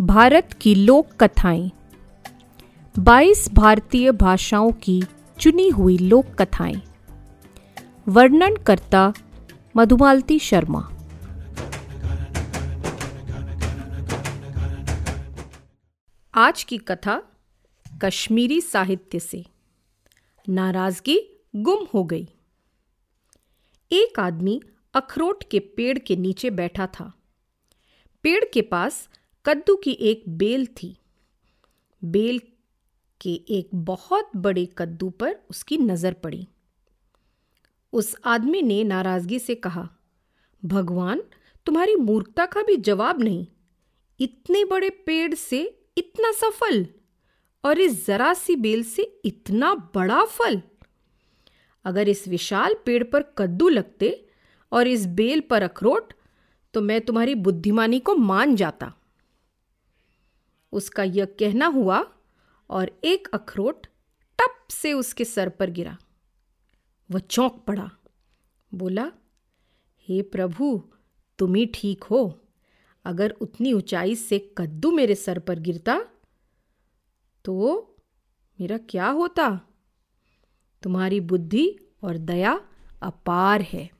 भारत की लोक कथाएँ। 22 भारतीय भाषाओं की चुनी हुई लोक कथाएँ। वर्णन करता मधुमालती शर्मा। आज की कथा कश्मीरी साहित्य से। नाराज़गी गुम हो गई। एक आदमी अखरोट के पेड़ के नीचे बैठा था। पेड़ के पास कद्दू की एक बेल थी। बेल के एक बहुत बड़े कद्दू पर उसकी नज़र पड़ी। उस आदमी ने नाराज़गी से कहा, भगवान, तुम्हारी मूर्खता का भी जवाब नहीं। इतने बड़े पेड़ से इतना सा फल और इस जरा सी बेल से इतना बड़ा फल। अगर इस विशाल पेड़ पर कद्दू लगते और इस बेल पर अखरोट तो मैं तुम्हारी बुद्धिमानी को मान जाता। उसका यह कहना हुआ और एक अखरोट टप से उसके सर पर गिरा। वह चौंक पड़ा। बोला, हे प्रभु, तुम ही ठीक हो। अगर उतनी ऊंचाई से कद्दू मेरे सर पर गिरता तो मेरा क्या होता? तुम्हारी बुद्धि और दया अपार है।